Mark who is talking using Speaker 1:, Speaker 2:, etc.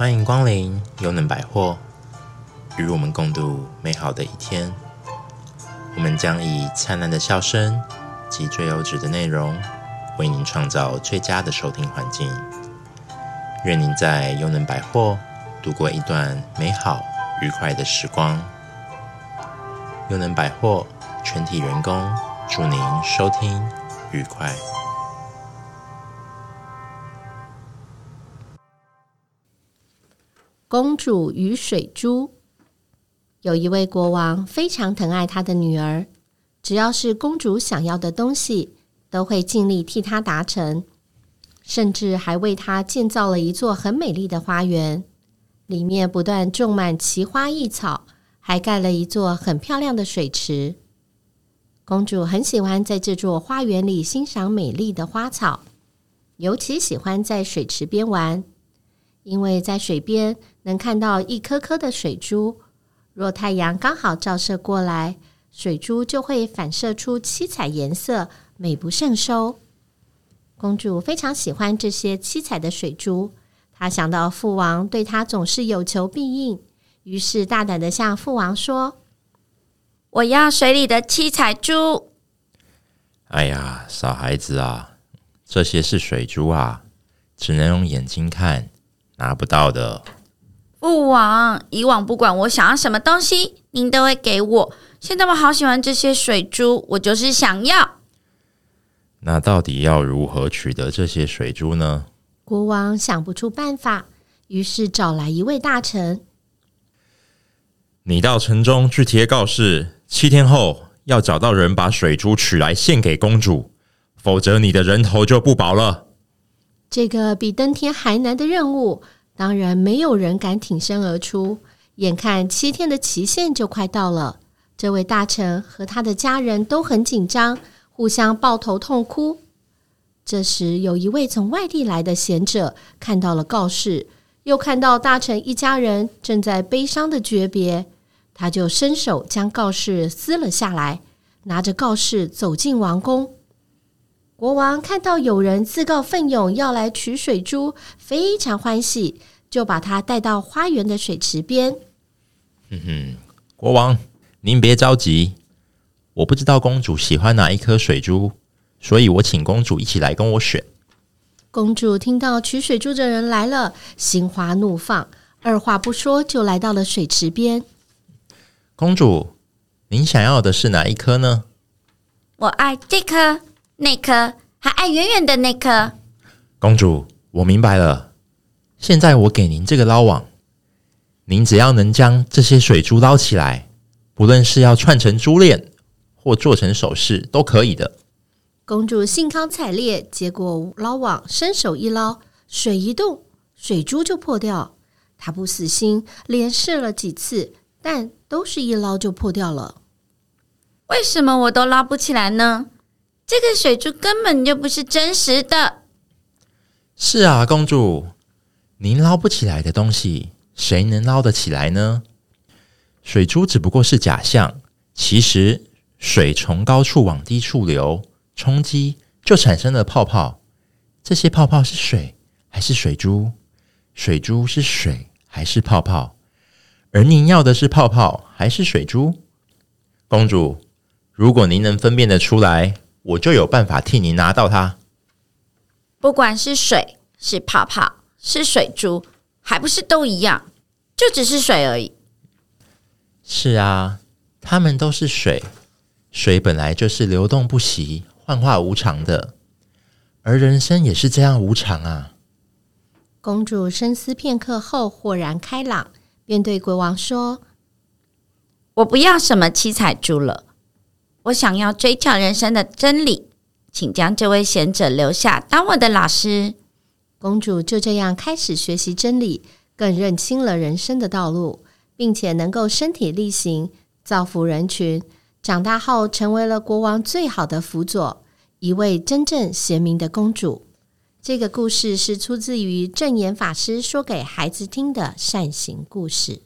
Speaker 1: 欢迎光临优能百货，与我们共度美好的一天。我们将以灿烂的笑声及最优质的内容，为您创造最佳的收听环境。愿您在优能百货度过一段美好愉快的时光。优能百货全体员工祝您收听愉快。
Speaker 2: 公主与水珠。有一位国王非常疼爱他的女儿，只要是公主想要的东西，都会尽力替她达成，甚至还为她建造了一座很美丽的花园，里面不断种满奇花异草，还盖了一座很漂亮的水池。公主很喜欢在这座花园里欣赏美丽的花草，尤其喜欢在水池边玩。因为在水边能看到一颗颗的水珠，若太阳刚好照射过来，水珠就会反射出七彩颜色，美不胜收。公主非常喜欢这些七彩的水珠，她想到父王对她总是有求必应，于是大胆的向父王说：“
Speaker 3: 我要水里的七彩珠。”
Speaker 1: 哎呀，傻孩子啊，这些是水珠啊，只能用眼睛看。拿不到的，
Speaker 3: 父王，以往不管我想要什么东西，您都会给我。现在我好喜欢这些水珠，我就是想要。
Speaker 1: 那到底要如何取得这些水珠呢？
Speaker 2: 国王想不出办法，于是找来一位大臣。
Speaker 1: 你到城中去贴告示，七天后要找到人把水珠取来献给公主，否则你的人头就不保了。
Speaker 2: 这个比登天还难的任务，当然没有人敢挺身而出。眼看七天的期限就快到了，这位大臣和他的家人都很紧张，互相抱头痛哭。这时，有一位从外地来的贤者看到了告示，又看到大臣一家人正在悲伤的诀别，他就伸手将告示撕了下来，拿着告示走进王宫。国王看到有人自告奋勇要来取水珠，非常欢喜，就把他带到花园的水池边。
Speaker 1: 嗯哼，国王，您别着急，我不知道公主喜欢哪一颗水珠，所以我请公主一起来跟我选。
Speaker 2: 公主听到取水珠的人来了，心花怒放，二话不说就来到了水池边。
Speaker 1: 公主，您想要的是哪一颗呢？
Speaker 3: 我爱这颗。那颗还爱远远的那颗。
Speaker 1: 公主，我明白了。现在我给您这个捞网，您只要能将这些水珠捞起来，不论是要串成珠链或做成首饰，都可以的。
Speaker 2: 公主兴高采烈，结果捞网伸手一捞，水一动，水珠就破掉。她不死心，连试了几次，但都是一捞就破掉了。
Speaker 3: 为什么我都捞不起来呢？这个水珠根本就不是真实的。
Speaker 1: 是啊，公主，您捞不起来的东西，谁能捞得起来呢？水珠只不过是假象。其实，水从高处往低处流，冲击就产生了泡泡。这些泡泡是水还是水珠？水珠是水还是泡泡？而您要的是泡泡还是水珠？公主，如果您能分辨得出来。我就有办法替您拿到它。
Speaker 3: 不管是水、是泡泡、是水珠，还不是都一样？就只是水而已。
Speaker 1: 是啊，它们都是水。水本来就是流动不息、幻化无常的，而人生也是这样无常啊。
Speaker 2: 公主深思片刻后，豁然开朗，便对国王说：“
Speaker 3: 我不要什么七彩珠了。”我想要追求人生的真理，请将这位贤者留下当我的老师。
Speaker 2: 公主就这样开始学习真理，更认清了人生的道路，并且能够身体力行，造福人群。长大后，成为了国王最好的辅佐，一位真正贤明的公主。这个故事是出自于正言法师说给孩子听的善行故事。